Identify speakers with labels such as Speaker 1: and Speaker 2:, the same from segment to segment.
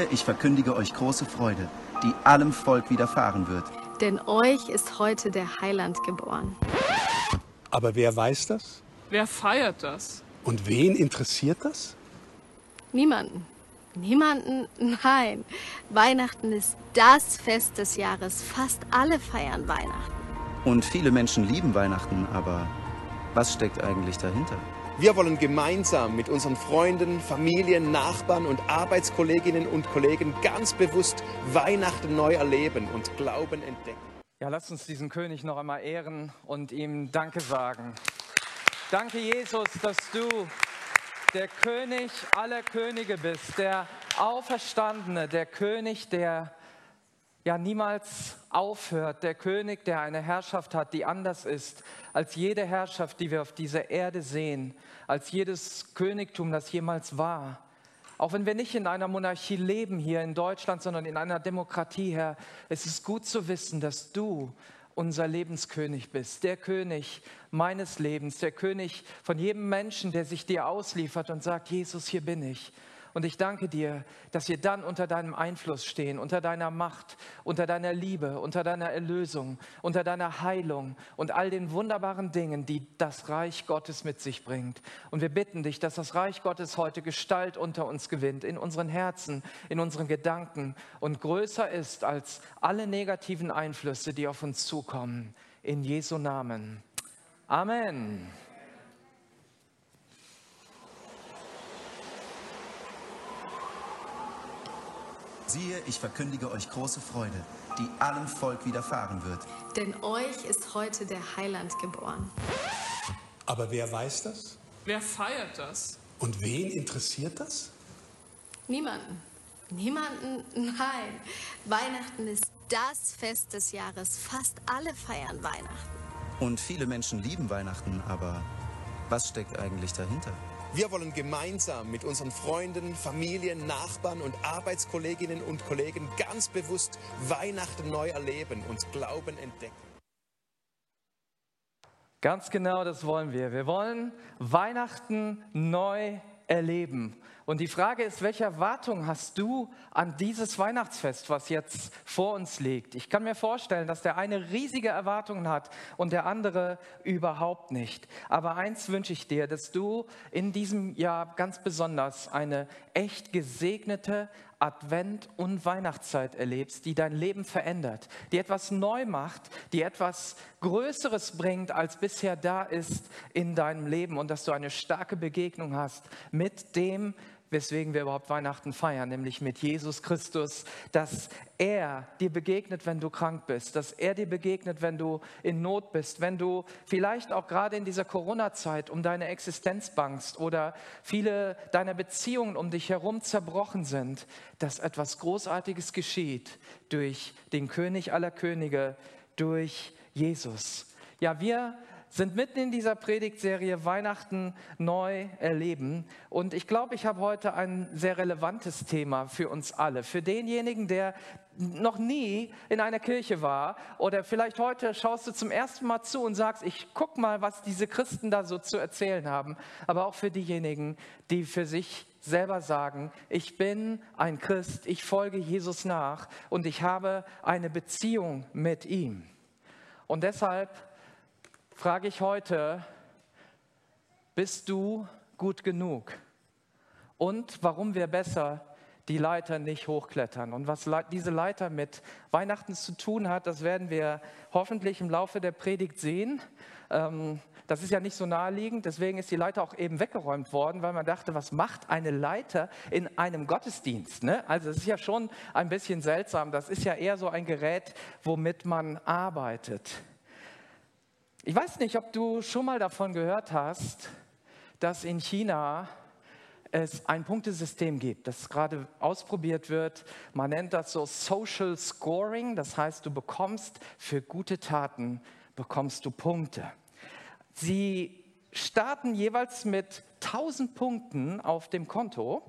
Speaker 1: Siehe, ich verkündige euch große Freude, die allem Volk widerfahren wird.
Speaker 2: Denn euch ist heute der Heiland geboren.
Speaker 3: Aber wer weiß das?
Speaker 4: Wer feiert das?
Speaker 3: Und wen interessiert das?
Speaker 2: Niemanden. Niemanden? Nein. Weihnachten ist das Fest des Jahres. Fast alle feiern Weihnachten.
Speaker 1: Und viele Menschen lieben Weihnachten, aber was steckt eigentlich dahinter?
Speaker 5: Wir wollen gemeinsam mit unseren Freunden, Familien, Nachbarn und Arbeitskolleginnen und Kollegen ganz bewusst Weihnachten neu erleben und Glauben entdecken.
Speaker 6: Ja, lasst uns diesen König noch einmal ehren und ihm Danke sagen. Danke, Jesus, dass du der König aller Könige bist, der Auferstandene, der König, der ja niemals aufhört, der König, der eine Herrschaft hat, die anders ist als jede Herrschaft, die wir auf dieser Erde sehen als jedes Königtum, das jemals war. Auch wenn wir nicht in einer Monarchie leben hier in Deutschland, sondern in einer Demokratie, Herr, es ist gut zu wissen, dass du unser Lebenskönig bist, der König meines Lebens, der König von jedem Menschen, der sich dir ausliefert und sagt, Jesus, hier bin ich. Und ich danke dir, dass wir dann unter deinem Einfluss stehen, unter deiner Macht, unter deiner Liebe, unter deiner Erlösung, unter deiner Heilung und all den wunderbaren Dingen, die das Reich Gottes mit sich bringt. Und wir bitten dich, dass das Reich Gottes heute Gestalt unter uns gewinnt, in unseren Herzen, in unseren Gedanken und größer ist als alle negativen Einflüsse, die auf uns zukommen. In Jesu Namen. Amen.
Speaker 1: Siehe, ich verkündige euch große Freude, die allem Volk widerfahren wird.
Speaker 2: Denn euch ist heute der Heiland geboren.
Speaker 3: Aber wer weiß das?
Speaker 4: Wer feiert das?
Speaker 3: Und wen interessiert das?
Speaker 2: Niemanden. Niemanden? Nein. Weihnachten ist das Fest des Jahres. Fast alle feiern Weihnachten.
Speaker 1: Und viele Menschen lieben Weihnachten, aber was steckt eigentlich dahinter?
Speaker 5: Wir wollen gemeinsam mit unseren Freunden, Familien, Nachbarn und Arbeitskolleginnen und Kollegen ganz bewusst Weihnachten neu erleben und Glauben entdecken.
Speaker 6: Ganz genau das wollen wir. Wir wollen Weihnachten neu erleben. Und die Frage ist, welche Erwartung hast du an dieses Weihnachtsfest, was jetzt vor uns liegt? Ich kann mir vorstellen, dass der eine riesige Erwartungen hat und der andere überhaupt nicht. Aber eins wünsche ich dir, dass du in diesem Jahr ganz besonders eine echt gesegnete, Advent- und Weihnachtszeit erlebst, die dein Leben verändert, die etwas neu macht, die etwas Größeres bringt, als bisher da ist in deinem Leben und dass du eine starke Begegnung hast mit dem, weswegen wir überhaupt Weihnachten feiern, nämlich mit Jesus Christus, dass er dir begegnet, wenn du krank bist, dass er dir begegnet, wenn du in Not bist, wenn du vielleicht auch gerade in dieser Corona-Zeit um deine Existenz bangst oder viele deiner Beziehungen um dich herum zerbrochen sind, dass etwas Großartiges geschieht durch den König aller Könige, durch Jesus. Ja, wir sind mitten in dieser Predigtserie Weihnachten neu erleben. Und ich glaube, ich habe heute ein sehr relevantes Thema für uns alle. Für denjenigen, der noch nie in einer Kirche war oder vielleicht heute schaust du zum ersten Mal zu und sagst, ich guck mal, was diese Christen da so zu erzählen haben. Aber auch für diejenigen, die für sich selber sagen, ich bin ein Christ, ich folge Jesus nach und ich habe eine Beziehung mit ihm. Und deshalb frage ich heute, bist du gut genug? Und warum wir besser die Leiter nicht hochklettern. Und was diese Leiter mit Weihnachten zu tun hat, das werden wir hoffentlich im Laufe der Predigt sehen. Ähm, das ist ja nicht so naheliegend, deswegen ist die Leiter auch eben weggeräumt worden, weil man dachte, was macht eine Leiter in einem Gottesdienst? Ne? Also es ist ja schon ein bisschen seltsam. Das ist ja eher so ein Gerät, womit man arbeitet. Ich weiß nicht, ob du schon mal davon gehört hast, dass in China es ein Punktesystem gibt, das gerade ausprobiert wird. Man nennt das so Social Scoring, das heißt, du bekommst für gute Taten bekommst du Punkte. Sie starten jeweils mit 1000 Punkten auf dem Konto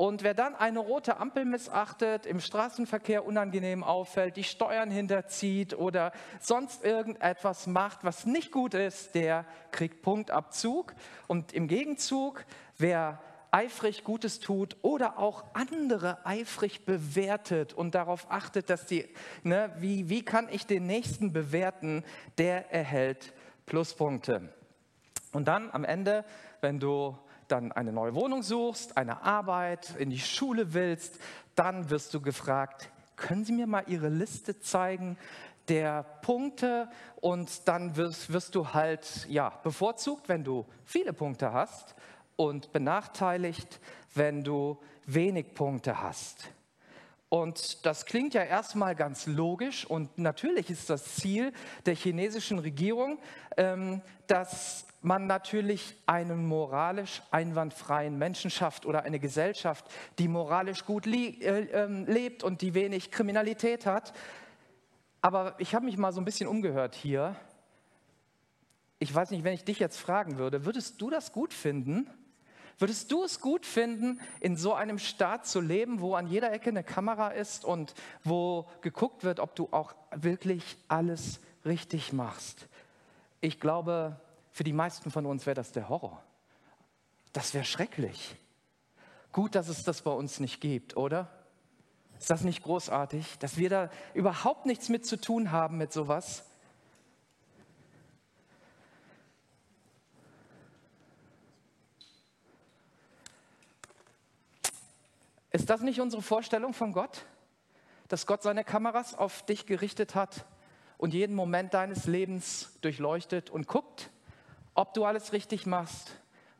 Speaker 6: und wer dann eine rote Ampel missachtet, im Straßenverkehr unangenehm auffällt, die Steuern hinterzieht oder sonst irgendetwas macht, was nicht gut ist, der kriegt Punktabzug. Und im Gegenzug, wer eifrig Gutes tut oder auch andere eifrig bewertet und darauf achtet, dass die, ne, wie, wie kann ich den Nächsten bewerten, der erhält Pluspunkte. Und dann am Ende, wenn du dann eine neue Wohnung suchst, eine Arbeit, in die Schule willst, dann wirst du gefragt, können Sie mir mal Ihre Liste zeigen der Punkte und dann wirst, wirst du halt ja, bevorzugt, wenn du viele Punkte hast und benachteiligt, wenn du wenig Punkte hast. Und das klingt ja erstmal ganz logisch und natürlich ist das Ziel der chinesischen Regierung, ähm, dass man natürlich einen moralisch einwandfreien Menschen schafft oder eine Gesellschaft, die moralisch gut äh, ähm, lebt und die wenig Kriminalität hat. Aber ich habe mich mal so ein bisschen umgehört hier. Ich weiß nicht, wenn ich dich jetzt fragen würde, würdest du das gut finden? Würdest du es gut finden, in so einem Staat zu leben, wo an jeder Ecke eine Kamera ist und wo geguckt wird, ob du auch wirklich alles richtig machst? Ich glaube, für die meisten von uns wäre das der Horror. Das wäre schrecklich. Gut, dass es das bei uns nicht gibt, oder? Ist das nicht großartig, dass wir da überhaupt nichts mit zu tun haben mit sowas? Ist das nicht unsere Vorstellung von Gott? Dass Gott seine Kameras auf dich gerichtet hat und jeden Moment deines Lebens durchleuchtet und guckt, ob du alles richtig machst,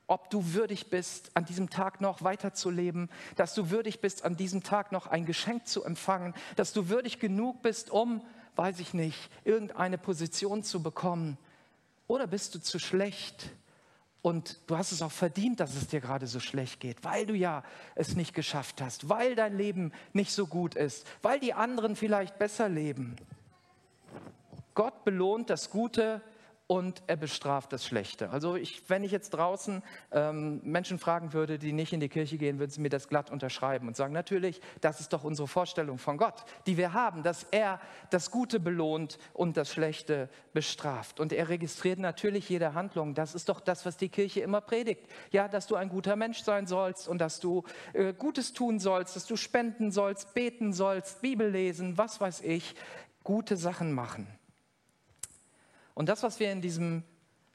Speaker 6: ob du würdig bist, an diesem Tag noch weiterzuleben, dass du würdig bist, an diesem Tag noch ein Geschenk zu empfangen, dass du würdig genug bist, um, weiß ich nicht, irgendeine Position zu bekommen. Oder bist du zu schlecht und du hast es auch verdient, dass es dir gerade so schlecht geht, weil du ja es nicht geschafft hast, weil dein Leben nicht so gut ist, weil die anderen vielleicht besser leben. Gott belohnt das Gute und er bestraft das Schlechte. Also ich, wenn ich jetzt draußen ähm, Menschen fragen würde, die nicht in die Kirche gehen, würden sie mir das glatt unterschreiben und sagen, natürlich, das ist doch unsere Vorstellung von Gott, die wir haben, dass er das Gute belohnt und das Schlechte bestraft. Und er registriert natürlich jede Handlung. Das ist doch das, was die Kirche immer predigt. Ja, dass du ein guter Mensch sein sollst und dass du äh, Gutes tun sollst, dass du spenden sollst, beten sollst, Bibel lesen, was weiß ich, gute Sachen machen. Und das, was wir in diesem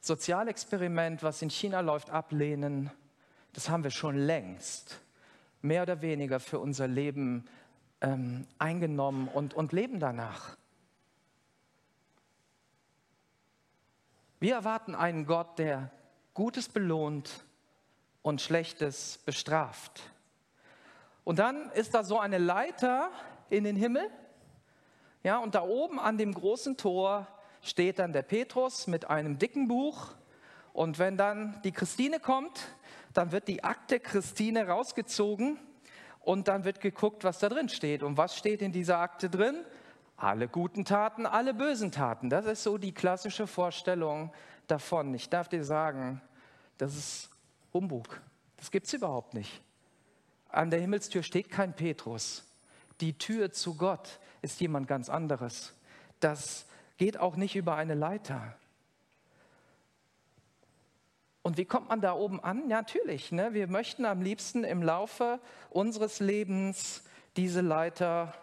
Speaker 6: Sozialexperiment, was in China läuft, ablehnen, das haben wir schon längst mehr oder weniger für unser Leben ähm, eingenommen und, und leben danach. Wir erwarten einen Gott, der Gutes belohnt und Schlechtes bestraft. Und dann ist da so eine Leiter in den Himmel. Ja, und da oben an dem großen Tor steht dann der Petrus mit einem dicken Buch. Und wenn dann die Christine kommt, dann wird die Akte Christine rausgezogen und dann wird geguckt, was da drin steht. Und was steht in dieser Akte drin? Alle guten Taten, alle bösen Taten. Das ist so die klassische Vorstellung davon. Ich darf dir sagen, das ist Humbug. Das gibt es überhaupt nicht. An der Himmelstür steht kein Petrus. Die Tür zu Gott ist jemand ganz anderes. Das geht auch nicht über eine Leiter. Und wie kommt man da oben an? Ja, natürlich. Ne? Wir möchten am liebsten im Laufe unseres Lebens diese Leiter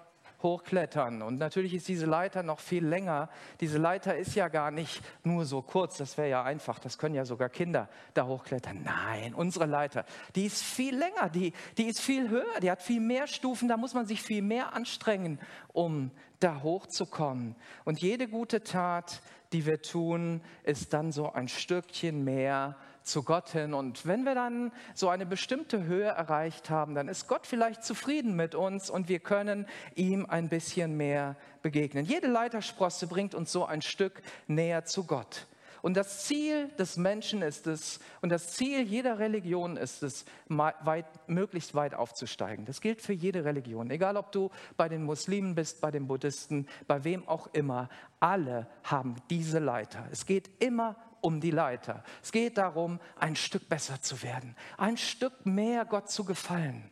Speaker 6: hochklettern. Und natürlich ist diese Leiter noch viel länger. Diese Leiter ist ja gar nicht nur so kurz, das wäre ja einfach, das können ja sogar Kinder da hochklettern. Nein, unsere Leiter, die ist viel länger, die, die ist viel höher, die hat viel mehr Stufen, da muss man sich viel mehr anstrengen, um da hochzukommen. Und jede gute Tat, die wir tun, ist dann so ein Stückchen mehr zu Gott hin. Und wenn wir dann so eine bestimmte Höhe erreicht haben, dann ist Gott vielleicht zufrieden mit uns und wir können ihm ein bisschen mehr begegnen. Jede Leitersprosse bringt uns so ein Stück näher zu Gott. Und das Ziel des Menschen ist es, und das Ziel jeder Religion ist es, weit, möglichst weit aufzusteigen. Das gilt für jede Religion. Egal, ob du bei den Muslimen bist, bei den Buddhisten, bei wem auch immer. Alle haben diese Leiter. Es geht immer um die Leiter. Es geht darum, ein Stück besser zu werden, ein Stück mehr Gott zu gefallen.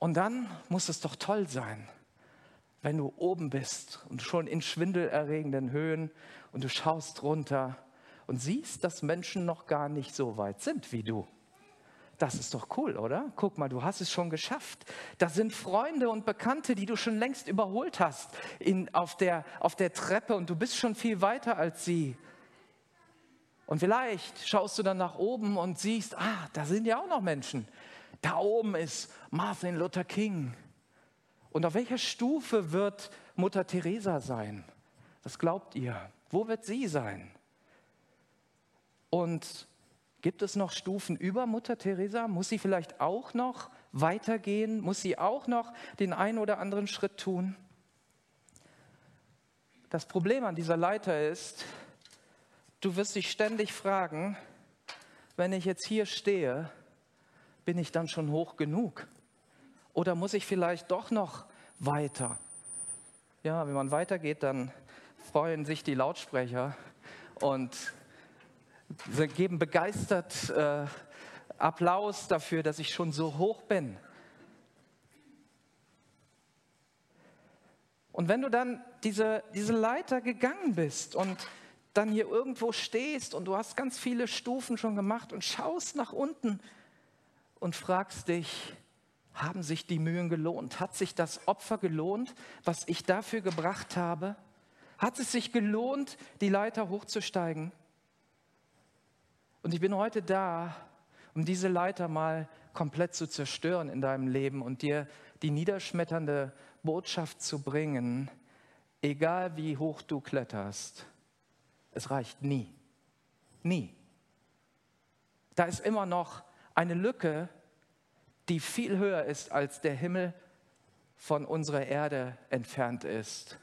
Speaker 6: Und dann muss es doch toll sein, wenn du oben bist und schon in schwindelerregenden Höhen und du schaust runter und siehst, dass Menschen noch gar nicht so weit sind wie du. Das ist doch cool, oder? Guck mal, du hast es schon geschafft. Da sind Freunde und Bekannte, die du schon längst überholt hast in, auf, der, auf der Treppe und du bist schon viel weiter als sie. Und vielleicht schaust du dann nach oben und siehst, ah, da sind ja auch noch Menschen. Da oben ist Martin Luther King. Und auf welcher Stufe wird Mutter Teresa sein? Was glaubt ihr? Wo wird sie sein? Und gibt es noch Stufen über Mutter Teresa? Muss sie vielleicht auch noch weitergehen? Muss sie auch noch den einen oder anderen Schritt tun? Das Problem an dieser Leiter ist, du wirst dich ständig fragen, wenn ich jetzt hier stehe, bin ich dann schon hoch genug? Oder muss ich vielleicht doch noch weiter? Ja, wenn man weitergeht, dann freuen sich die Lautsprecher und geben begeistert äh, Applaus dafür, dass ich schon so hoch bin. Und wenn du dann diese, diese Leiter gegangen bist und dann hier irgendwo stehst und du hast ganz viele Stufen schon gemacht und schaust nach unten und fragst dich, haben sich die Mühen gelohnt? Hat sich das Opfer gelohnt, was ich dafür gebracht habe? Hat es sich gelohnt, die Leiter hochzusteigen? Und ich bin heute da, um diese Leiter mal komplett zu zerstören in deinem Leben und dir die niederschmetternde Botschaft zu bringen, egal wie hoch du kletterst, es reicht nie. Nie. Da ist immer noch eine Lücke, die viel höher ist, als der Himmel von unserer Erde entfernt ist.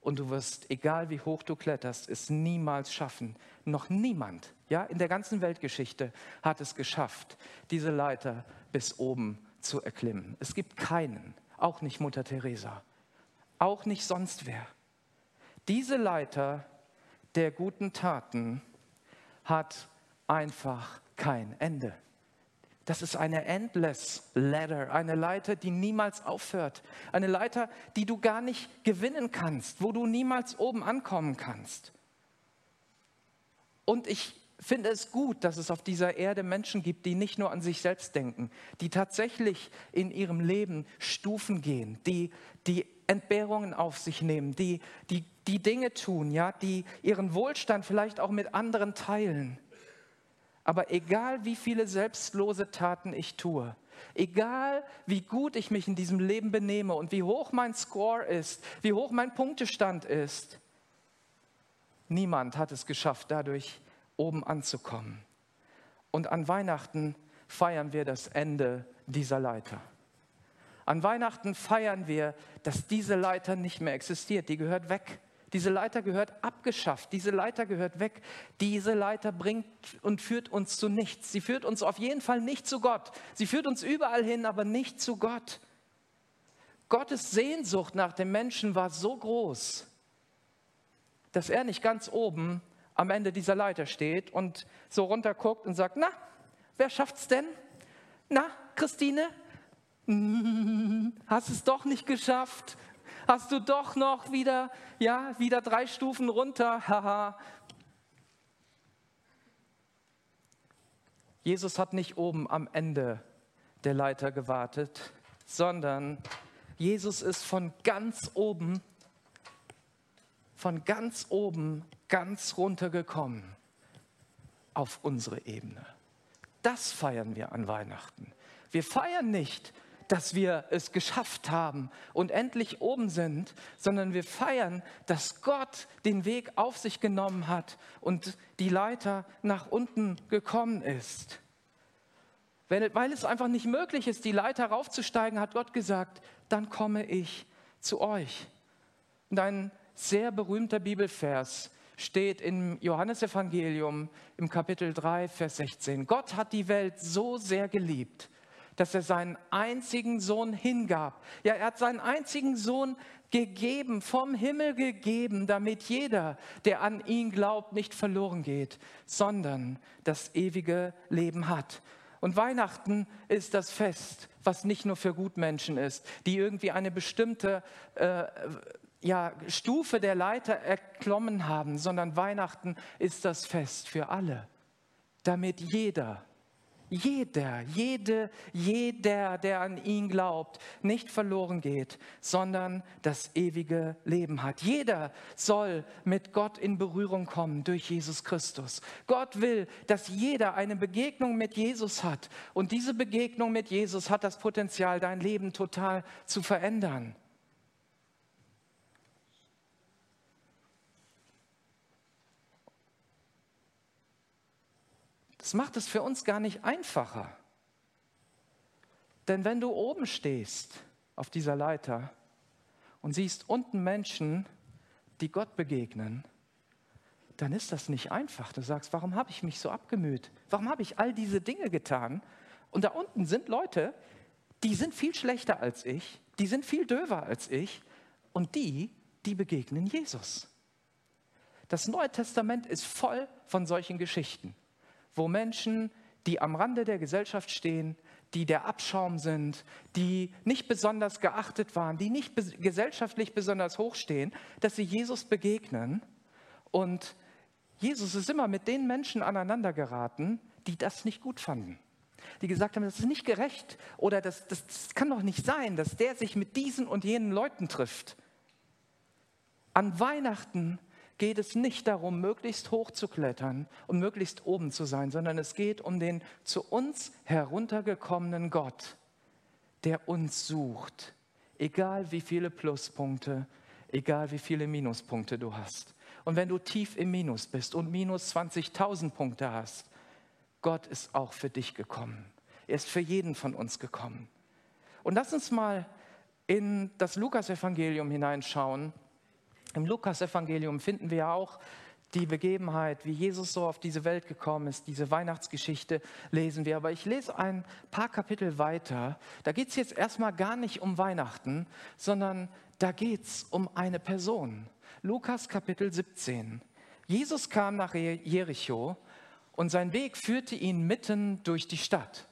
Speaker 6: Und du wirst, egal wie hoch du kletterst, es niemals schaffen. Noch niemand, ja, in der ganzen Weltgeschichte hat es geschafft, diese Leiter bis oben zu erklimmen. Es gibt keinen, auch nicht Mutter Teresa, auch nicht sonst wer. Diese Leiter der guten Taten hat einfach kein Ende. Das ist eine endless ladder, eine Leiter, die niemals aufhört. Eine Leiter, die du gar nicht gewinnen kannst, wo du niemals oben ankommen kannst. Und ich finde es gut, dass es auf dieser Erde Menschen gibt, die nicht nur an sich selbst denken, die tatsächlich in ihrem Leben Stufen gehen, die, die Entbehrungen auf sich nehmen, die, die, die Dinge tun, ja, die ihren Wohlstand vielleicht auch mit anderen teilen. Aber egal wie viele selbstlose Taten ich tue, egal wie gut ich mich in diesem Leben benehme und wie hoch mein Score ist, wie hoch mein Punktestand ist, niemand hat es geschafft, dadurch oben anzukommen. Und an Weihnachten feiern wir das Ende dieser Leiter. An Weihnachten feiern wir, dass diese Leiter nicht mehr existiert, die gehört weg. Diese Leiter gehört abgeschafft, diese Leiter gehört weg. Diese Leiter bringt und führt uns zu nichts. Sie führt uns auf jeden Fall nicht zu Gott. Sie führt uns überall hin, aber nicht zu Gott. Gottes Sehnsucht nach dem Menschen war so groß, dass er nicht ganz oben am Ende dieser Leiter steht und so runterguckt und sagt, na, wer schafft's denn? Na, Christine, hast es doch nicht geschafft hast du doch noch wieder, ja, wieder drei Stufen runter, haha. Jesus hat nicht oben am Ende der Leiter gewartet, sondern Jesus ist von ganz oben, von ganz oben ganz runter gekommen auf unsere Ebene. Das feiern wir an Weihnachten. Wir feiern nicht, dass wir es geschafft haben und endlich oben sind, sondern wir feiern, dass Gott den Weg auf sich genommen hat und die Leiter nach unten gekommen ist. Weil es einfach nicht möglich ist, die Leiter raufzusteigen, hat Gott gesagt, dann komme ich zu euch. Und ein sehr berühmter Bibelvers steht im Johannesevangelium im Kapitel 3, Vers 16. Gott hat die Welt so sehr geliebt, dass er seinen einzigen Sohn hingab. Ja, er hat seinen einzigen Sohn gegeben, vom Himmel gegeben, damit jeder, der an ihn glaubt, nicht verloren geht, sondern das ewige Leben hat. Und Weihnachten ist das Fest, was nicht nur für Gutmenschen ist, die irgendwie eine bestimmte äh, ja, Stufe der Leiter erklommen haben, sondern Weihnachten ist das Fest für alle, damit jeder, jeder, jede, jeder, der an ihn glaubt, nicht verloren geht, sondern das ewige Leben hat. Jeder soll mit Gott in Berührung kommen durch Jesus Christus. Gott will, dass jeder eine Begegnung mit Jesus hat. Und diese Begegnung mit Jesus hat das Potenzial, dein Leben total zu verändern. Das macht es für uns gar nicht einfacher. Denn wenn du oben stehst auf dieser Leiter und siehst unten Menschen, die Gott begegnen, dann ist das nicht einfach. Du sagst, warum habe ich mich so abgemüht? Warum habe ich all diese Dinge getan? Und da unten sind Leute, die sind viel schlechter als ich, die sind viel döver als ich und die, die begegnen Jesus. Das Neue Testament ist voll von solchen Geschichten wo Menschen, die am Rande der Gesellschaft stehen, die der Abschaum sind, die nicht besonders geachtet waren, die nicht gesellschaftlich besonders hoch stehen, dass sie Jesus begegnen. Und Jesus ist immer mit den Menschen aneinander geraten, die das nicht gut fanden. Die gesagt haben, das ist nicht gerecht oder das, das, das kann doch nicht sein, dass der sich mit diesen und jenen Leuten trifft. An Weihnachten geht es nicht darum, möglichst hoch zu klettern und möglichst oben zu sein, sondern es geht um den zu uns heruntergekommenen Gott, der uns sucht, egal wie viele Pluspunkte, egal wie viele Minuspunkte du hast. Und wenn du tief im Minus bist und minus 20.000 Punkte hast, Gott ist auch für dich gekommen. Er ist für jeden von uns gekommen. Und lass uns mal in das Lukasevangelium hineinschauen. Im Lukas-Evangelium finden wir auch die Begebenheit, wie Jesus so auf diese Welt gekommen ist. Diese Weihnachtsgeschichte lesen wir. Aber ich lese ein paar Kapitel weiter. Da geht es jetzt erstmal gar nicht um Weihnachten, sondern da geht es um eine Person. Lukas Kapitel 17. Jesus kam nach Jericho und sein Weg führte ihn mitten durch die Stadt.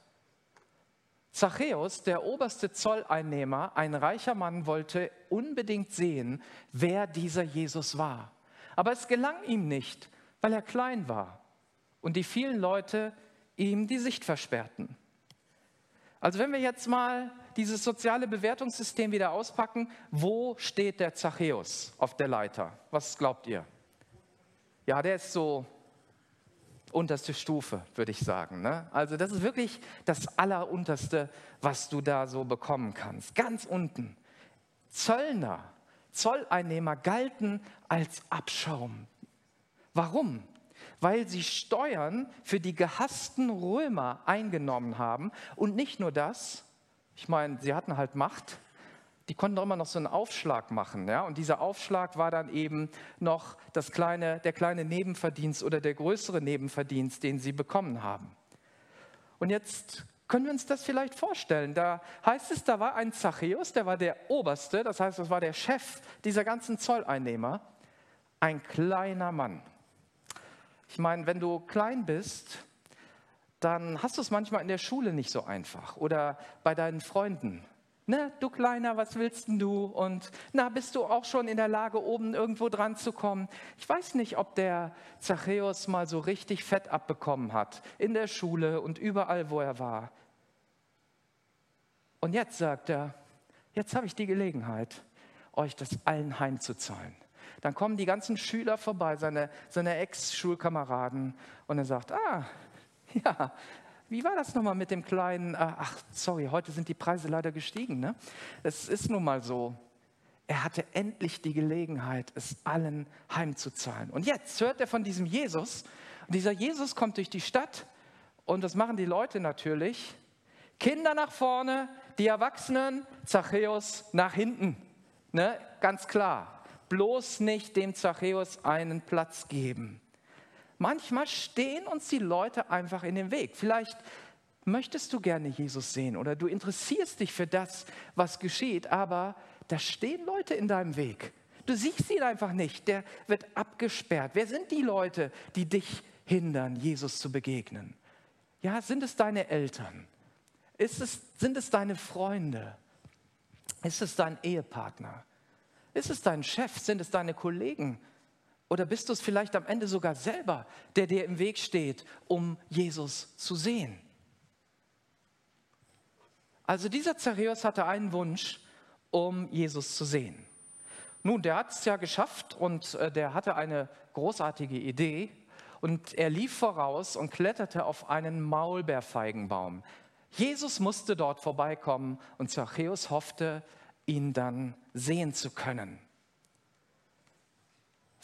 Speaker 6: Zachäus, der oberste Zolleinnehmer, ein reicher Mann, wollte unbedingt sehen, wer dieser Jesus war. Aber es gelang ihm nicht, weil er klein war und die vielen Leute ihm die Sicht versperrten. Also wenn wir jetzt mal dieses soziale Bewertungssystem wieder auspacken, wo steht der Zachäus auf der Leiter? Was glaubt ihr? Ja, der ist so unterste Stufe, würde ich sagen. Ne? Also das ist wirklich das Allerunterste, was du da so bekommen kannst. Ganz unten. Zöllner, Zolleinnehmer galten als Abschaum. Warum? Weil sie Steuern für die gehassten Römer eingenommen haben. Und nicht nur das, ich meine, sie hatten halt Macht, die konnten doch immer noch so einen Aufschlag machen. Ja? Und dieser Aufschlag war dann eben noch das kleine, der kleine Nebenverdienst oder der größere Nebenverdienst, den sie bekommen haben. Und jetzt können wir uns das vielleicht vorstellen. Da heißt es, da war ein Zachäus, der war der Oberste, das heißt, das war der Chef dieser ganzen Zolleinnehmer, ein kleiner Mann. Ich meine, wenn du klein bist, dann hast du es manchmal in der Schule nicht so einfach oder bei deinen Freunden Ne, du Kleiner, was willst denn du? Und na, bist du auch schon in der Lage, oben irgendwo dran zu kommen? Ich weiß nicht, ob der Zachäus mal so richtig Fett abbekommen hat, in der Schule und überall, wo er war. Und jetzt sagt er, jetzt habe ich die Gelegenheit, euch das allen heimzuzahlen. Dann kommen die ganzen Schüler vorbei, seine, seine Ex-Schulkameraden, und er sagt, ah, ja, wie war das nochmal mit dem kleinen, äh, ach, sorry, heute sind die Preise leider gestiegen. Ne? Es ist nun mal so. Er hatte endlich die Gelegenheit, es allen heimzuzahlen. Und jetzt hört er von diesem Jesus. Und dieser Jesus kommt durch die Stadt und das machen die Leute natürlich. Kinder nach vorne, die Erwachsenen, Zachäus nach hinten. Ne? Ganz klar. Bloß nicht dem Zachäus einen Platz geben. Manchmal stehen uns die Leute einfach in den Weg. Vielleicht möchtest du gerne Jesus sehen oder du interessierst dich für das, was geschieht, aber da stehen Leute in deinem Weg. Du siehst ihn einfach nicht, der wird abgesperrt. Wer sind die Leute, die dich hindern, Jesus zu begegnen? Ja, sind es deine Eltern? Ist es, sind es deine Freunde? Ist es dein Ehepartner? Ist es dein Chef? Sind es deine Kollegen? Oder bist du es vielleicht am Ende sogar selber, der dir im Weg steht, um Jesus zu sehen? Also dieser Zachäus hatte einen Wunsch, um Jesus zu sehen. Nun, der hat es ja geschafft und äh, der hatte eine großartige Idee und er lief voraus und kletterte auf einen Maulbeerfeigenbaum. Jesus musste dort vorbeikommen und Zachäus hoffte, ihn dann sehen zu können.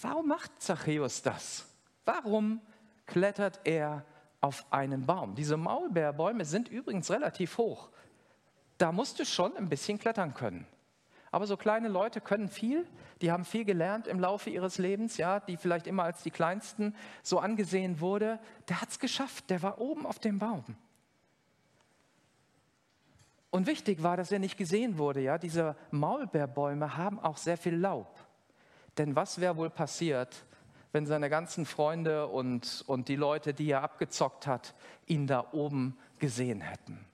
Speaker 6: Warum macht Zachäus das? Warum klettert er auf einen Baum? Diese Maulbeerbäume sind übrigens relativ hoch. Da musst du schon ein bisschen klettern können. Aber so kleine Leute können viel, die haben viel gelernt im Laufe ihres Lebens, ja, die vielleicht immer als die Kleinsten so angesehen wurde. Der hat es geschafft, der war oben auf dem Baum. Und wichtig war, dass er nicht gesehen wurde. Ja? Diese Maulbeerbäume haben auch sehr viel Laub. Denn was wäre wohl passiert, wenn seine ganzen Freunde und, und die Leute, die er abgezockt hat, ihn da oben gesehen hätten?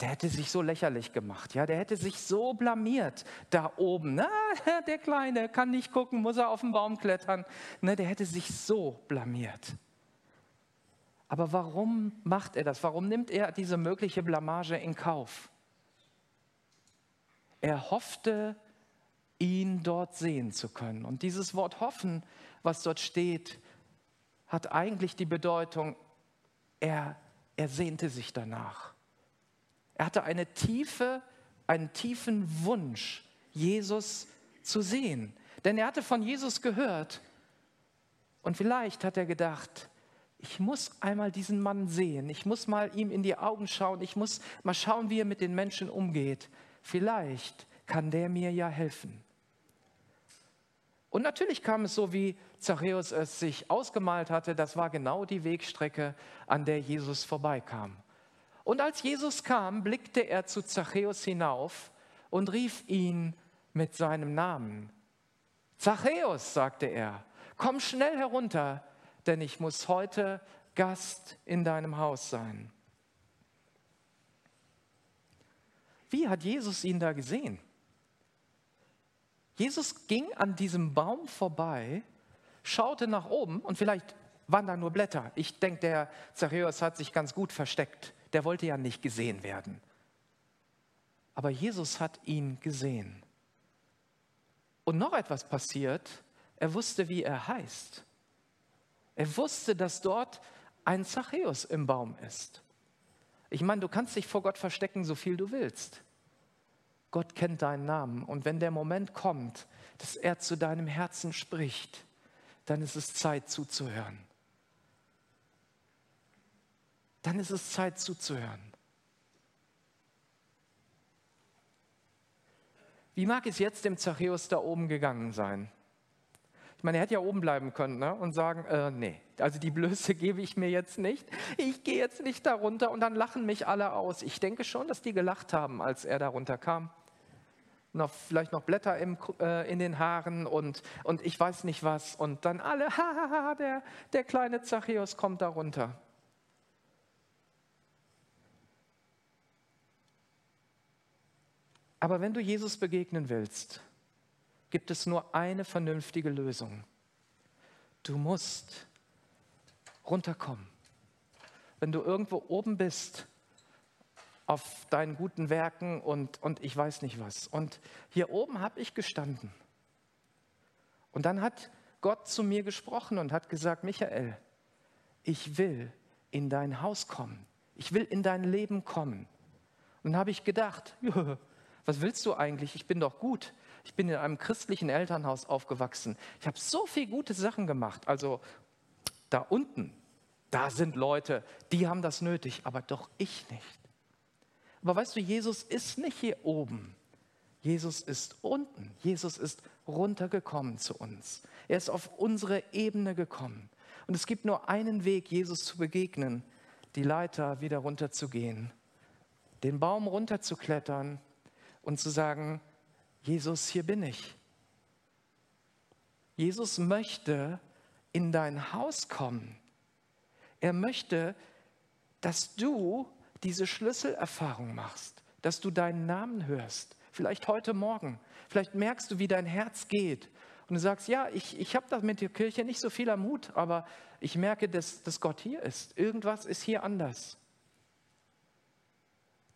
Speaker 6: der hätte sich so lächerlich gemacht, ja, der hätte sich so blamiert da oben. Na, der Kleine kann nicht gucken, muss er auf den Baum klettern. Ne, der hätte sich so blamiert. Aber warum macht er das? Warum nimmt er diese mögliche Blamage in Kauf? Er hoffte, ihn dort sehen zu können. Und dieses Wort hoffen, was dort steht, hat eigentlich die Bedeutung, er, er sehnte sich danach. Er hatte eine tiefe, einen tiefen Wunsch, Jesus zu sehen. Denn er hatte von Jesus gehört. Und vielleicht hat er gedacht, ich muss einmal diesen Mann sehen, ich muss mal ihm in die Augen schauen, ich muss mal schauen, wie er mit den Menschen umgeht. Vielleicht kann der mir ja helfen. Und natürlich kam es so, wie Zachäus es sich ausgemalt hatte, das war genau die Wegstrecke, an der Jesus vorbeikam. Und als Jesus kam, blickte er zu Zachäus hinauf und rief ihn mit seinem Namen. Zachäus, sagte er, komm schnell herunter, denn ich muss heute Gast in deinem Haus sein. Wie hat Jesus ihn da gesehen? Jesus ging an diesem Baum vorbei, schaute nach oben und vielleicht waren da nur Blätter. Ich denke, der Zachäus hat sich ganz gut versteckt der wollte ja nicht gesehen werden. Aber Jesus hat ihn gesehen. Und noch etwas passiert, er wusste, wie er heißt. Er wusste, dass dort ein Zachäus im Baum ist. Ich meine, du kannst dich vor Gott verstecken, so viel du willst. Gott kennt deinen Namen. Und wenn der Moment kommt, dass er zu deinem Herzen spricht, dann ist es Zeit zuzuhören. dann ist es Zeit zuzuhören. Wie mag es jetzt dem Zachäus da oben gegangen sein? Ich meine, er hätte ja oben bleiben können ne? und sagen, äh, nee, also die Blöße gebe ich mir jetzt nicht. Ich gehe jetzt nicht darunter und dann lachen mich alle aus. Ich denke schon, dass die gelacht haben, als er darunter kam. Noch, vielleicht noch Blätter im, äh, in den Haaren und, und ich weiß nicht was. Und dann alle, hahaha, der, der kleine Zachäus kommt darunter. Aber wenn du Jesus begegnen willst, gibt es nur eine vernünftige Lösung. Du musst runterkommen. Wenn du irgendwo oben bist, auf deinen guten Werken und, und ich weiß nicht was. Und hier oben habe ich gestanden. Und dann hat Gott zu mir gesprochen und hat gesagt, Michael, ich will in dein Haus kommen. Ich will in dein Leben kommen. Und habe ich gedacht, was willst du eigentlich? Ich bin doch gut. Ich bin in einem christlichen Elternhaus aufgewachsen. Ich habe so viele gute Sachen gemacht. Also da unten, da sind Leute, die haben das nötig, aber doch ich nicht. Aber weißt du, Jesus ist nicht hier oben. Jesus ist unten. Jesus ist runtergekommen zu uns. Er ist auf unsere Ebene gekommen. Und es gibt nur einen Weg, Jesus zu begegnen, die Leiter wieder runterzugehen, den Baum runterzuklettern und zu sagen, Jesus, hier bin ich. Jesus möchte in dein Haus kommen. Er möchte, dass du diese Schlüsselerfahrung machst, dass du deinen Namen hörst, Vielleicht heute Morgen. Vielleicht merkst du, wie dein Herz geht. Und du sagst, ja, ich, ich habe da mit der Kirche nicht so viel am Mut, aber ich merke, dass, dass Gott hier ist. Irgendwas ist hier anders.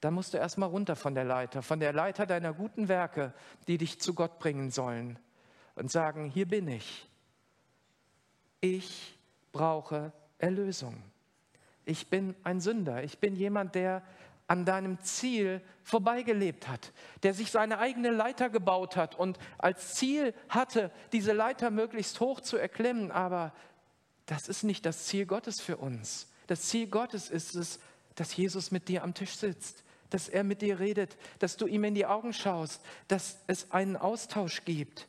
Speaker 6: Dann musst du erstmal runter von der Leiter, von der Leiter deiner guten Werke, die dich zu Gott bringen sollen. Und sagen, hier bin ich. Ich brauche Erlösung. Ich bin ein Sünder. Ich bin jemand, der an deinem Ziel vorbeigelebt hat, der sich seine eigene Leiter gebaut hat und als Ziel hatte, diese Leiter möglichst hoch zu erklimmen. Aber das ist nicht das Ziel Gottes für uns. Das Ziel Gottes ist es, dass Jesus mit dir am Tisch sitzt, dass er mit dir redet, dass du ihm in die Augen schaust, dass es einen Austausch gibt,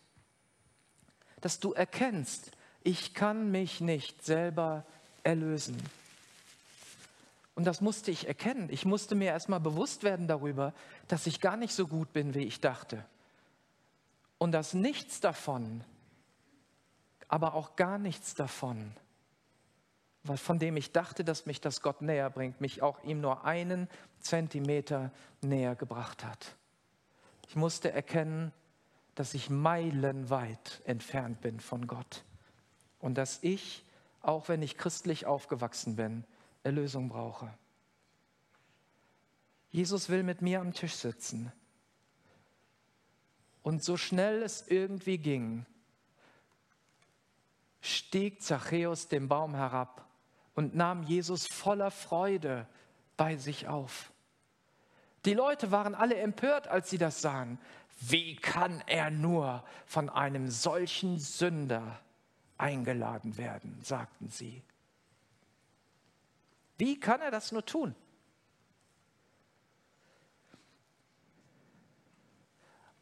Speaker 6: dass du erkennst, ich kann mich nicht selber erlösen. Und das musste ich erkennen. Ich musste mir erstmal bewusst werden darüber, dass ich gar nicht so gut bin, wie ich dachte. Und dass nichts davon, aber auch gar nichts davon, von dem ich dachte, dass mich das Gott näher bringt, mich auch ihm nur einen Zentimeter näher gebracht hat. Ich musste erkennen, dass ich meilenweit entfernt bin von Gott und dass ich, auch wenn ich christlich aufgewachsen bin, Erlösung brauche. Jesus will mit mir am Tisch sitzen. Und so schnell es irgendwie ging, stieg Zachäus den Baum herab und nahm Jesus voller Freude bei sich auf. Die Leute waren alle empört, als sie das sahen. Wie kann er nur von einem solchen Sünder eingeladen werden, sagten sie. Wie kann er das nur tun?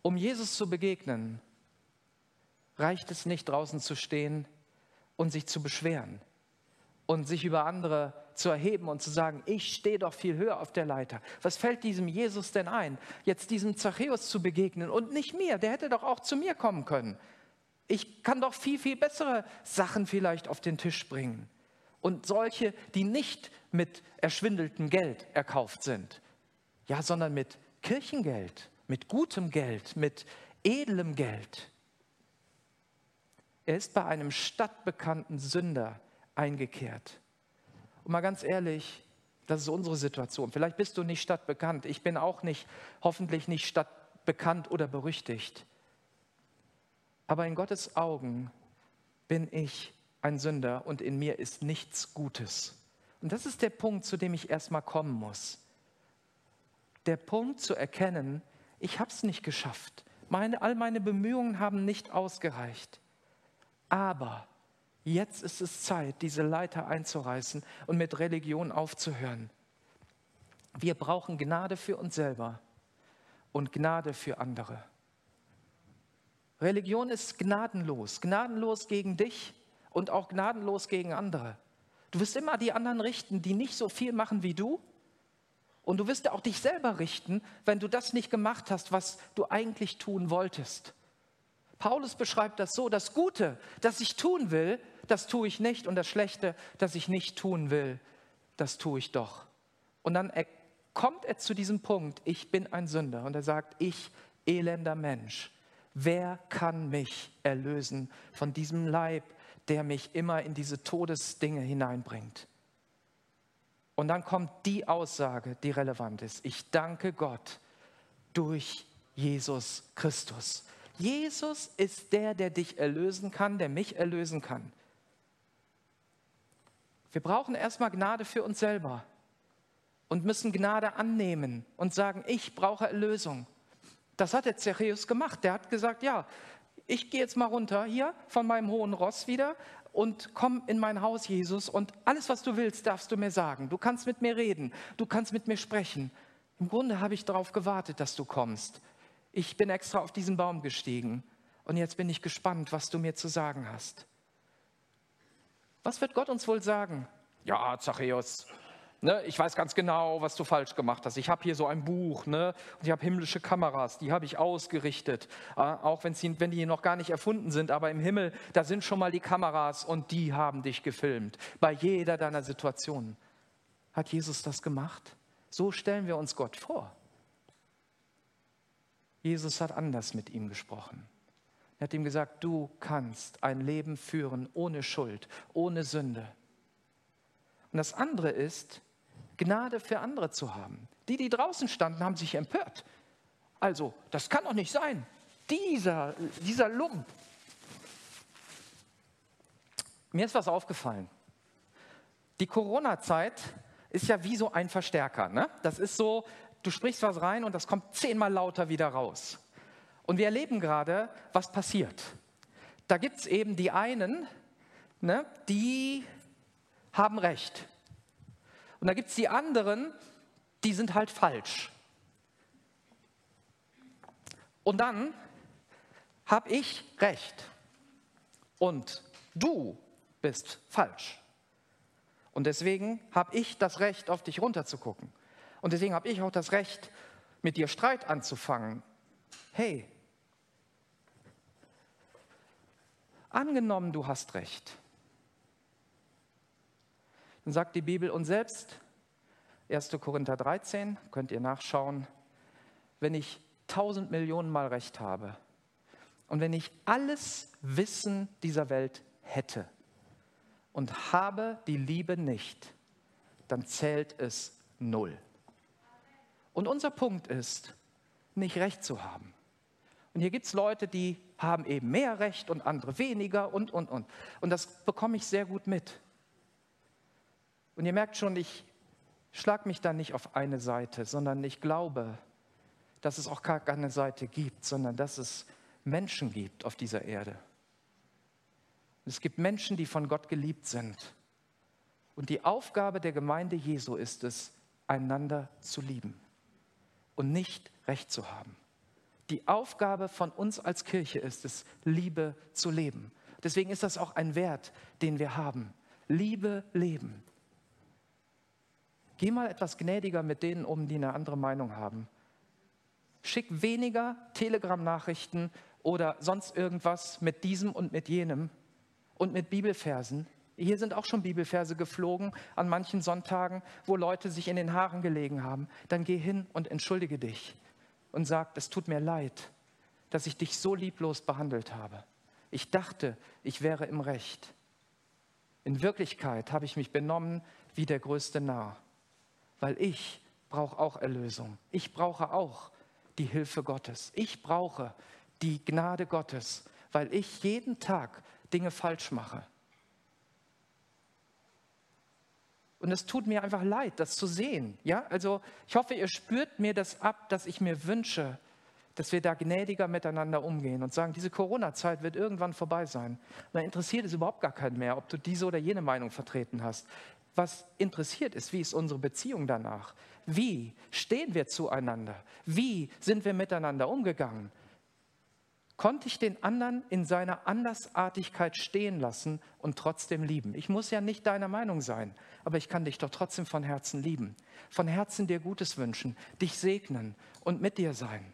Speaker 6: Um Jesus zu begegnen, reicht es nicht draußen zu stehen und sich zu beschweren und sich über andere zu erheben und zu sagen, ich stehe doch viel höher auf der Leiter. Was fällt diesem Jesus denn ein, jetzt diesem Zachäus zu begegnen und nicht mir? Der hätte doch auch zu mir kommen können. Ich kann doch viel, viel bessere Sachen vielleicht auf den Tisch bringen und solche, die nicht mit erschwindeltem Geld erkauft sind, ja, sondern mit Kirchengeld, mit gutem Geld, mit edlem Geld. Er ist bei einem stadtbekannten Sünder eingekehrt. Und mal ganz ehrlich, das ist unsere Situation. Vielleicht bist du nicht stadtbekannt. Ich bin auch nicht, hoffentlich nicht stadtbekannt oder berüchtigt. Aber in Gottes Augen bin ich ein Sünder und in mir ist nichts Gutes. Und das ist der Punkt, zu dem ich erstmal kommen muss. Der Punkt zu erkennen, ich habe es nicht geschafft. Meine, all meine Bemühungen haben nicht ausgereicht. Aber jetzt ist es Zeit, diese Leiter einzureißen und mit Religion aufzuhören. Wir brauchen Gnade für uns selber und Gnade für andere. Religion ist gnadenlos, gnadenlos gegen dich und auch gnadenlos gegen andere. Du wirst immer die anderen richten, die nicht so viel machen wie du. Und du wirst auch dich selber richten, wenn du das nicht gemacht hast, was du eigentlich tun wolltest. Paulus beschreibt das so, das Gute, das ich tun will, das tue ich nicht und das Schlechte, das ich nicht tun will, das tue ich doch. Und dann kommt er zu diesem Punkt, ich bin ein Sünder und er sagt, ich elender Mensch, wer kann mich erlösen von diesem Leib, der mich immer in diese Todesdinge hineinbringt. Und dann kommt die Aussage, die relevant ist. Ich danke Gott durch Jesus Christus. Jesus ist der, der dich erlösen kann, der mich erlösen kann. Wir brauchen erstmal Gnade für uns selber und müssen Gnade annehmen und sagen, ich brauche Erlösung. Das hat der Zachäus gemacht. Der hat gesagt, ja, ich gehe jetzt mal runter hier von meinem hohen Ross wieder und komm in mein Haus, Jesus, und alles, was du willst, darfst du mir sagen. Du kannst mit mir reden, du kannst mit mir sprechen. Im Grunde habe ich darauf gewartet, dass du kommst. Ich bin extra auf diesen Baum gestiegen und jetzt bin ich gespannt, was du mir zu sagen hast. Was wird Gott uns wohl sagen? Ja, Zachäus, Ne, ich weiß ganz genau, was du falsch gemacht hast. Ich habe hier so ein Buch ne, und ich habe himmlische Kameras, die habe ich ausgerichtet. Äh, auch wenn die noch gar nicht erfunden sind, aber im Himmel, da sind schon mal die Kameras und die haben dich gefilmt. Bei jeder deiner Situationen. Hat Jesus das gemacht? So stellen wir uns Gott vor. Jesus hat anders mit ihm gesprochen. Er hat ihm gesagt, du kannst ein Leben führen ohne Schuld, ohne Sünde. Und das andere ist, Gnade für andere zu haben. Die, die draußen standen, haben sich empört. Also, das kann doch nicht sein. Dieser, dieser Lump. Mir ist was aufgefallen. Die Corona-Zeit ist ja wie so ein Verstärker. Ne? Das ist so, du sprichst was rein und das kommt zehnmal lauter wieder raus. Und wir erleben gerade, was passiert. Da gibt es eben die einen, ne, die haben Recht. Und da gibt es die anderen, die sind halt falsch. Und dann habe ich Recht. Und du bist falsch. Und deswegen habe ich das Recht, auf dich runterzugucken. Und deswegen habe ich auch das Recht, mit dir Streit anzufangen. Hey, angenommen, du hast Recht. Dann sagt die Bibel, und selbst 1. Korinther 13, könnt ihr nachschauen, wenn ich tausend Millionen Mal Recht habe und wenn ich alles Wissen dieser Welt hätte und habe die Liebe nicht, dann zählt es null. Und unser Punkt ist, nicht Recht zu haben. Und hier gibt es Leute, die haben eben mehr Recht und andere weniger und, und, und. Und das bekomme ich sehr gut mit. Und ihr merkt schon, ich schlage mich da nicht auf eine Seite, sondern ich glaube, dass es auch gar keine Seite gibt, sondern dass es Menschen gibt auf dieser Erde. Es gibt Menschen, die von Gott geliebt sind. Und die Aufgabe der Gemeinde Jesu ist es, einander zu lieben und nicht Recht zu haben. Die Aufgabe von uns als Kirche ist es, Liebe zu leben. Deswegen ist das auch ein Wert, den wir haben. Liebe leben. Geh mal etwas gnädiger mit denen um, die eine andere Meinung haben. Schick weniger Telegram-Nachrichten oder sonst irgendwas mit diesem und mit jenem und mit Bibelversen. Hier sind auch schon Bibelverse geflogen an manchen Sonntagen, wo Leute sich in den Haaren gelegen haben. Dann geh hin und entschuldige dich und sag, es tut mir leid, dass ich dich so lieblos behandelt habe. Ich dachte, ich wäre im Recht. In Wirklichkeit habe ich mich benommen wie der größte Narr, weil ich brauche auch Erlösung. Ich brauche auch die Hilfe Gottes. Ich brauche die Gnade Gottes, weil ich jeden Tag Dinge falsch mache. Und es tut mir einfach leid, das zu sehen. Ja, also ich hoffe, ihr spürt mir das ab, dass ich mir wünsche, dass wir da gnädiger miteinander umgehen und sagen, diese Corona-Zeit wird irgendwann vorbei sein. Dann interessiert es überhaupt gar keinen mehr, ob du diese oder jene Meinung vertreten hast. Was interessiert ist, wie ist unsere Beziehung danach? Wie stehen wir zueinander? Wie sind wir miteinander umgegangen? konnte ich den anderen in seiner Andersartigkeit stehen lassen und trotzdem lieben. Ich muss ja nicht deiner Meinung sein, aber ich kann dich doch trotzdem von Herzen lieben, von Herzen dir Gutes wünschen, dich segnen und mit dir sein.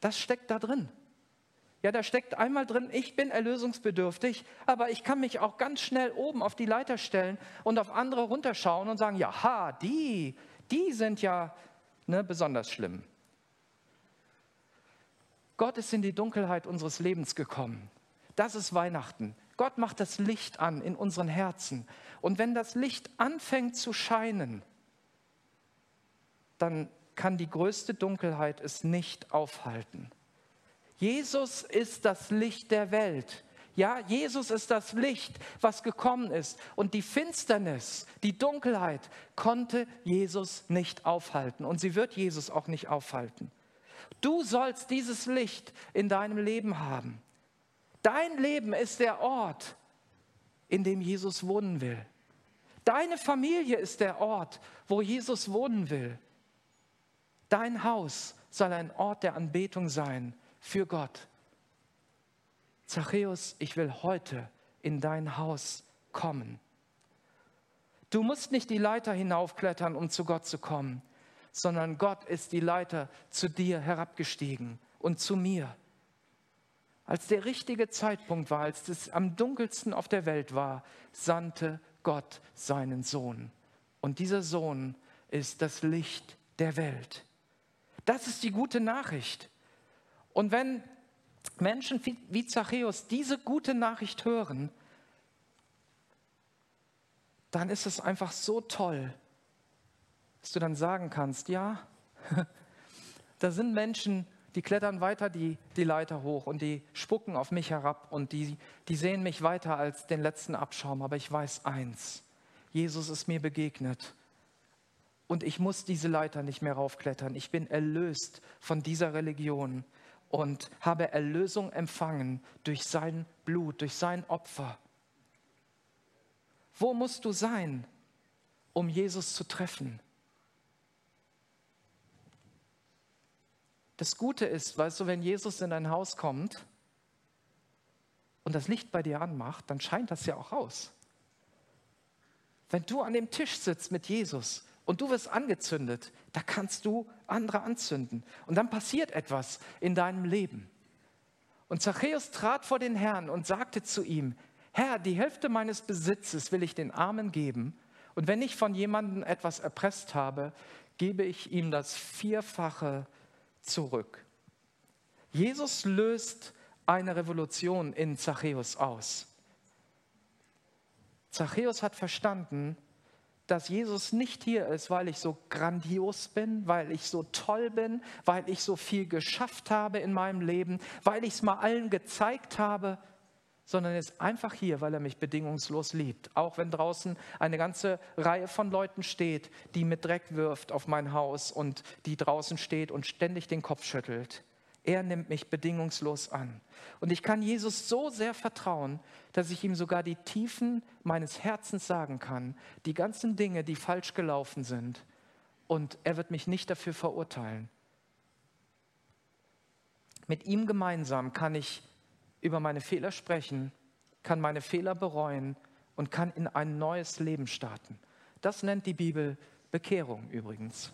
Speaker 6: Das steckt da drin. Ja, da steckt einmal drin, ich bin erlösungsbedürftig, aber ich kann mich auch ganz schnell oben auf die Leiter stellen und auf andere runterschauen und sagen, ja, ha, die, die sind ja ne, besonders schlimm. Gott ist in die Dunkelheit unseres Lebens gekommen. Das ist Weihnachten. Gott macht das Licht an in unseren Herzen. Und wenn das Licht anfängt zu scheinen, dann kann die größte Dunkelheit es nicht aufhalten. Jesus ist das Licht der Welt. Ja, Jesus ist das Licht, was gekommen ist. Und die Finsternis, die Dunkelheit konnte Jesus nicht aufhalten. Und sie wird Jesus auch nicht aufhalten. Du sollst dieses Licht in deinem Leben haben. Dein Leben ist der Ort, in dem Jesus wohnen will. Deine Familie ist der Ort, wo Jesus wohnen will. Dein Haus soll ein Ort der Anbetung sein für Gott. Zachäus, ich will heute in dein Haus kommen. Du musst nicht die Leiter hinaufklettern, um zu Gott zu kommen sondern Gott ist die Leiter zu dir herabgestiegen und zu mir. Als der richtige Zeitpunkt war, als es am dunkelsten auf der Welt war, sandte Gott seinen Sohn. Und dieser Sohn ist das Licht der Welt. Das ist die gute Nachricht. Und wenn Menschen wie Zachäus diese gute Nachricht hören, dann ist es einfach so toll, dass du dann sagen kannst, ja, da sind Menschen, die klettern weiter die, die Leiter hoch und die spucken auf mich herab und die, die sehen mich weiter als den letzten Abschaum. Aber ich weiß eins, Jesus ist mir begegnet und ich muss diese Leiter nicht mehr raufklettern. Ich bin erlöst von dieser Religion und habe Erlösung empfangen durch sein Blut, durch sein Opfer. Wo musst du sein, um Jesus zu treffen? Das Gute ist, weißt du, wenn Jesus in dein Haus kommt und das Licht bei dir anmacht, dann scheint das ja auch aus. Wenn du an dem Tisch sitzt mit Jesus und du wirst angezündet, da kannst du andere anzünden. Und dann passiert etwas in deinem Leben. Und Zachäus trat vor den Herrn und sagte zu ihm, Herr, die Hälfte meines Besitzes will ich den Armen geben. Und wenn ich von jemandem etwas erpresst habe, gebe ich ihm das Vierfache zurück. Jesus löst eine Revolution in Zachäus aus. Zachäus hat verstanden, dass Jesus nicht hier ist, weil ich so grandios bin, weil ich so toll bin, weil ich so viel geschafft habe in meinem Leben, weil ich es mal allen gezeigt habe, sondern er ist einfach hier, weil er mich bedingungslos liebt. Auch wenn draußen eine ganze Reihe von Leuten steht, die mit Dreck wirft auf mein Haus und die draußen steht und ständig den Kopf schüttelt. Er nimmt mich bedingungslos an. Und ich kann Jesus so sehr vertrauen, dass ich ihm sogar die Tiefen meines Herzens sagen kann, die ganzen Dinge, die falsch gelaufen sind. Und er wird mich nicht dafür verurteilen. Mit ihm gemeinsam kann ich über meine Fehler sprechen, kann meine Fehler bereuen und kann in ein neues Leben starten. Das nennt die Bibel Bekehrung übrigens.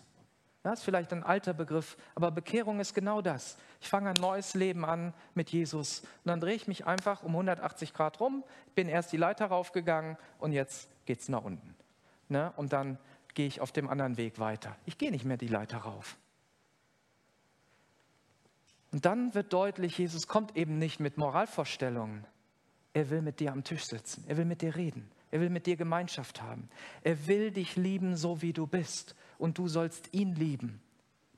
Speaker 6: Das ist vielleicht ein alter Begriff, aber Bekehrung ist genau das. Ich fange ein neues Leben an mit Jesus und dann drehe ich mich einfach um 180 Grad rum, bin erst die Leiter raufgegangen und jetzt geht es nach unten. Ne? Und dann gehe ich auf dem anderen Weg weiter. Ich gehe nicht mehr die Leiter rauf. Und dann wird deutlich, Jesus kommt eben nicht mit Moralvorstellungen. Er will mit dir am Tisch sitzen. Er will mit dir reden. Er will mit dir Gemeinschaft haben. Er will dich lieben, so wie du bist. Und du sollst ihn lieben.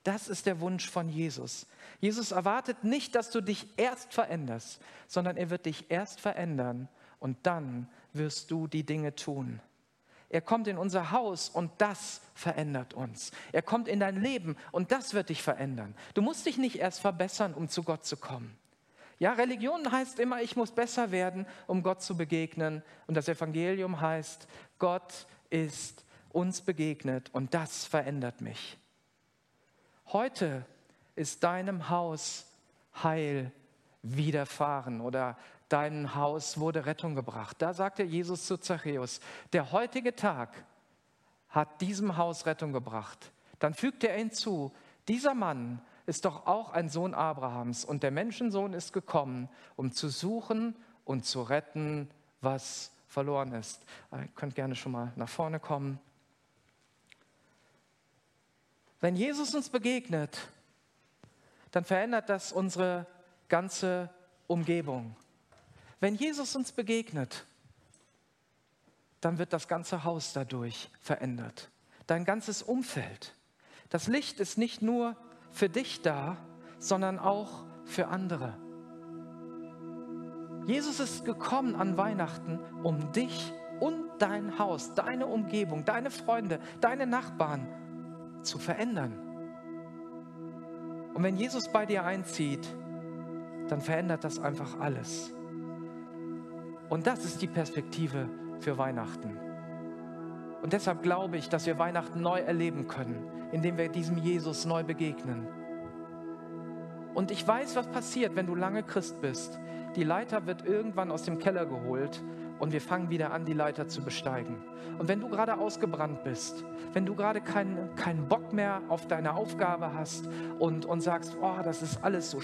Speaker 6: Das ist der Wunsch von Jesus. Jesus erwartet nicht, dass du dich erst veränderst, sondern er wird dich erst verändern und dann wirst du die Dinge tun. Er kommt in unser Haus und das verändert uns. Er kommt in dein Leben und das wird dich verändern. Du musst dich nicht erst verbessern, um zu Gott zu kommen. Ja, Religion heißt immer, ich muss besser werden, um Gott zu begegnen. Und das Evangelium heißt, Gott ist uns begegnet und das verändert mich. Heute ist deinem Haus Heil widerfahren oder dein Haus wurde Rettung gebracht. Da sagte Jesus zu Zachäus, der heutige Tag hat diesem Haus Rettung gebracht. Dann fügte er hinzu, dieser Mann ist doch auch ein Sohn Abrahams und der Menschensohn ist gekommen, um zu suchen und zu retten, was verloren ist. Ihr könnt gerne schon mal nach vorne kommen. Wenn Jesus uns begegnet, dann verändert das unsere ganze Umgebung. Wenn Jesus uns begegnet, dann wird das ganze Haus dadurch verändert. Dein ganzes Umfeld. Das Licht ist nicht nur für dich da, sondern auch für andere. Jesus ist gekommen an Weihnachten, um dich und dein Haus, deine Umgebung, deine Freunde, deine Nachbarn zu verändern. Und wenn Jesus bei dir einzieht, dann verändert das einfach alles. Und das ist die Perspektive für Weihnachten. Und deshalb glaube ich, dass wir Weihnachten neu erleben können, indem wir diesem Jesus neu begegnen. Und ich weiß, was passiert, wenn du lange Christ bist. Die Leiter wird irgendwann aus dem Keller geholt und wir fangen wieder an, die Leiter zu besteigen. Und wenn du gerade ausgebrannt bist, wenn du gerade keinen kein Bock mehr auf deine Aufgabe hast und, und sagst, oh, das ist alles so,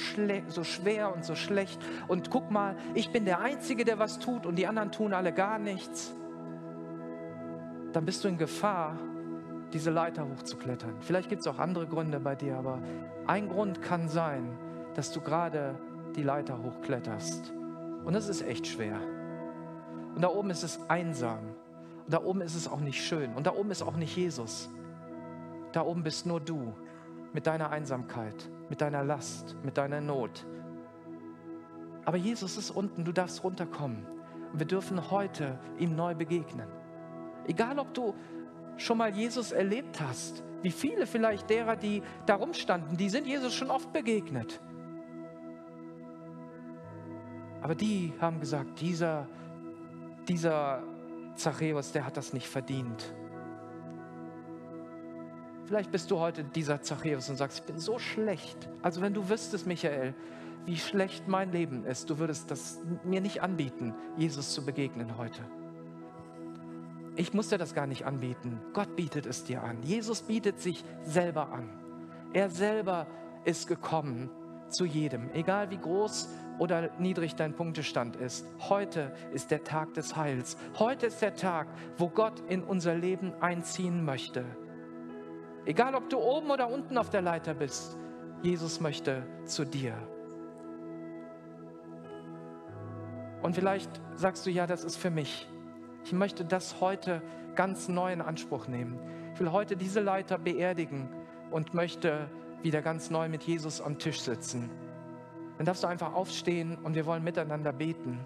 Speaker 6: so schwer und so schlecht und guck mal, ich bin der Einzige, der was tut und die anderen tun alle gar nichts, dann bist du in Gefahr, diese Leiter hochzuklettern. Vielleicht gibt es auch andere Gründe bei dir, aber ein Grund kann sein, dass du gerade die Leiter hochkletterst. Und es ist echt schwer. Und da oben ist es einsam. Und da oben ist es auch nicht schön. Und da oben ist auch nicht Jesus. Da oben bist nur du mit deiner Einsamkeit, mit deiner Last, mit deiner Not. Aber Jesus ist unten, du darfst runterkommen. Und wir dürfen heute ihm neu begegnen. Egal, ob du schon mal Jesus erlebt hast, wie viele vielleicht derer, die da rumstanden, die sind Jesus schon oft begegnet. Aber die haben gesagt, dieser, dieser Zachäus, der hat das nicht verdient. Vielleicht bist du heute dieser Zachäus und sagst, ich bin so schlecht. Also wenn du wüsstest, Michael, wie schlecht mein Leben ist, du würdest das mir nicht anbieten, Jesus zu begegnen heute. Ich muss dir das gar nicht anbieten. Gott bietet es dir an. Jesus bietet sich selber an. Er selber ist gekommen zu jedem, egal wie groß oder niedrig dein Punktestand ist. Heute ist der Tag des Heils. Heute ist der Tag, wo Gott in unser Leben einziehen möchte. Egal, ob du oben oder unten auf der Leiter bist, Jesus möchte zu dir. Und vielleicht sagst du, ja, das ist für mich. Ich möchte das heute ganz neu in Anspruch nehmen. Ich will heute diese Leiter beerdigen und möchte wieder ganz neu mit Jesus am Tisch sitzen dann darfst du einfach aufstehen und wir wollen miteinander beten.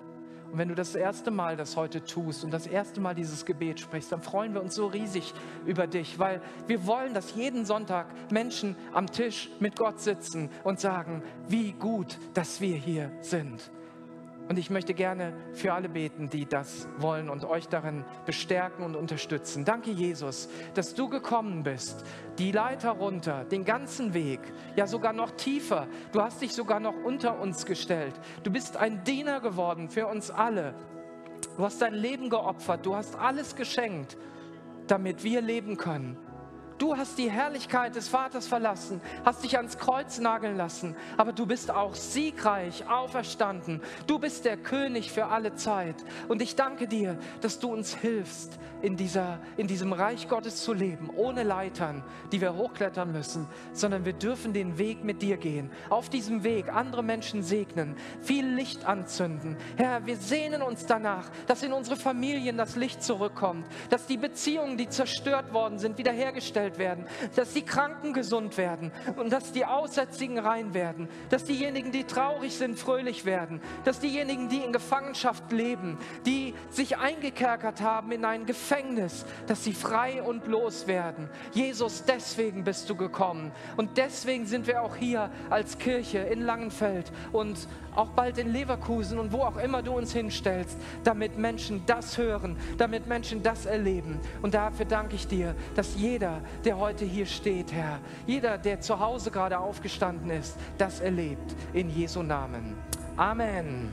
Speaker 6: Und wenn du das erste Mal das heute tust und das erste Mal dieses Gebet sprichst, dann freuen wir uns so riesig über dich, weil wir wollen, dass jeden Sonntag Menschen am Tisch mit Gott sitzen und sagen, wie gut, dass wir hier sind. Und ich möchte gerne für alle beten, die das wollen und euch darin bestärken und unterstützen. Danke, Jesus, dass du gekommen bist, die Leiter runter, den ganzen Weg, ja sogar noch tiefer. Du hast dich sogar noch unter uns gestellt. Du bist ein Diener geworden für uns alle. Du hast dein Leben geopfert. Du hast alles geschenkt, damit wir leben können. Du hast die Herrlichkeit des Vaters verlassen, hast dich ans Kreuz nageln lassen, aber du bist auch siegreich auferstanden. Du bist der König für alle Zeit. Und ich danke dir, dass du uns hilfst, in, dieser, in diesem Reich Gottes zu leben, ohne Leitern, die wir hochklettern müssen, sondern wir dürfen den Weg mit dir gehen. Auf diesem Weg andere Menschen segnen, viel Licht anzünden. Herr, wir sehnen uns danach, dass in unsere Familien das Licht zurückkommt, dass die Beziehungen, die zerstört worden sind, wiederhergestellt werden, dass die Kranken gesund werden und dass die Aussätzigen rein werden, dass diejenigen, die traurig sind, fröhlich werden, dass diejenigen, die in Gefangenschaft leben, die sich eingekerkert haben in ein Gefängnis, dass sie frei und los werden. Jesus, deswegen bist du gekommen. Und deswegen sind wir auch hier als Kirche in Langenfeld und auch bald in Leverkusen und wo auch immer du uns hinstellst, damit Menschen das hören, damit Menschen das erleben. Und dafür danke ich dir, dass jeder, der heute hier steht, Herr, jeder, der zu Hause gerade aufgestanden ist, das erlebt. In Jesu Namen. Amen.